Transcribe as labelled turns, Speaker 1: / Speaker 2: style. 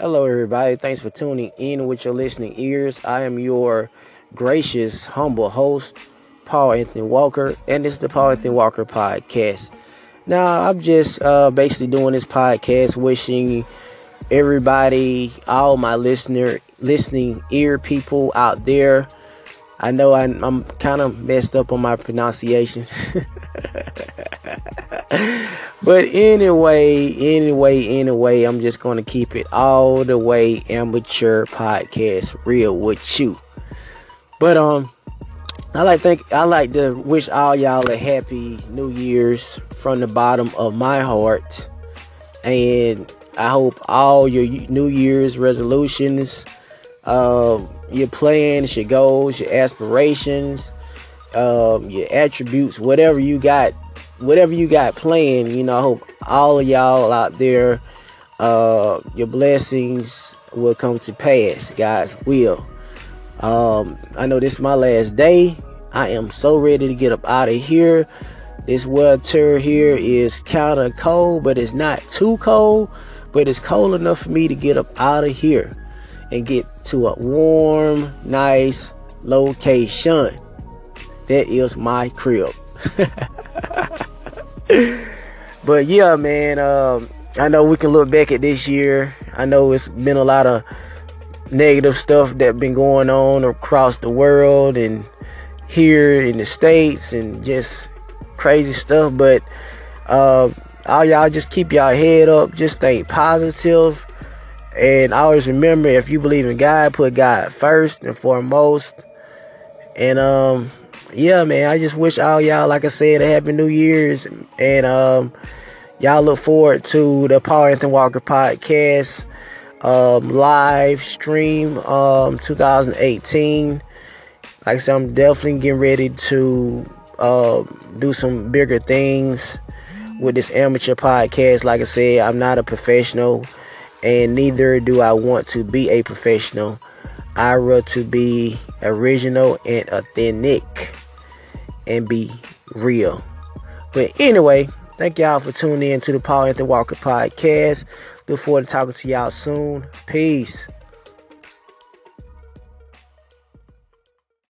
Speaker 1: Hello, everybody. Thanks for tuning in with your listening ears. I am your gracious, humble host, Paul Anthony Walker, and this is the Paul Anthony Walker podcast. Now, I'm just uh, basically doing this podcast, wishing everybody, all my listener, listening ear people out there. I know I, I'm kind of messed up on my pronunciation. but anyway, anyway, anyway, I'm just gonna keep it all the way amateur podcast real with you. But um, I like think I like to wish all y'all a happy New Year's from the bottom of my heart, and I hope all your New Year's resolutions, uh, your plans, your goals, your aspirations, um, your attributes, whatever you got whatever you got planned, you know, I hope all of y'all out there, uh, your blessings will come to pass. God's will. Um, I know this is my last day. I am so ready to get up out of here. This weather here is kind of cold, but it's not too cold. But it's cold enough for me to get up out of here and get to a warm, nice location. That is my crib. but yeah, man, um, I know we can look back at this year. I know it's been a lot of negative stuff that been going on across the world and here in the states and just crazy stuff. But uh, all y'all just keep y'all head up. Just think positive. And always remember, if you believe in God, put God first and foremost. And um, yeah, man, I just wish all y'all, like I said, a happy New Year's, and um, y'all look forward to the Paul Anthony Walker podcast um, live stream um 2018. Like I said, I'm definitely getting ready to uh, do some bigger things with this amateur podcast. Like I said, I'm not a professional, and neither do I want to be a professional. I want to be original and authentic and be real. But anyway, thank y'all for tuning in to the Paul Anthony Walker podcast. Look forward to talking to y'all soon. Peace.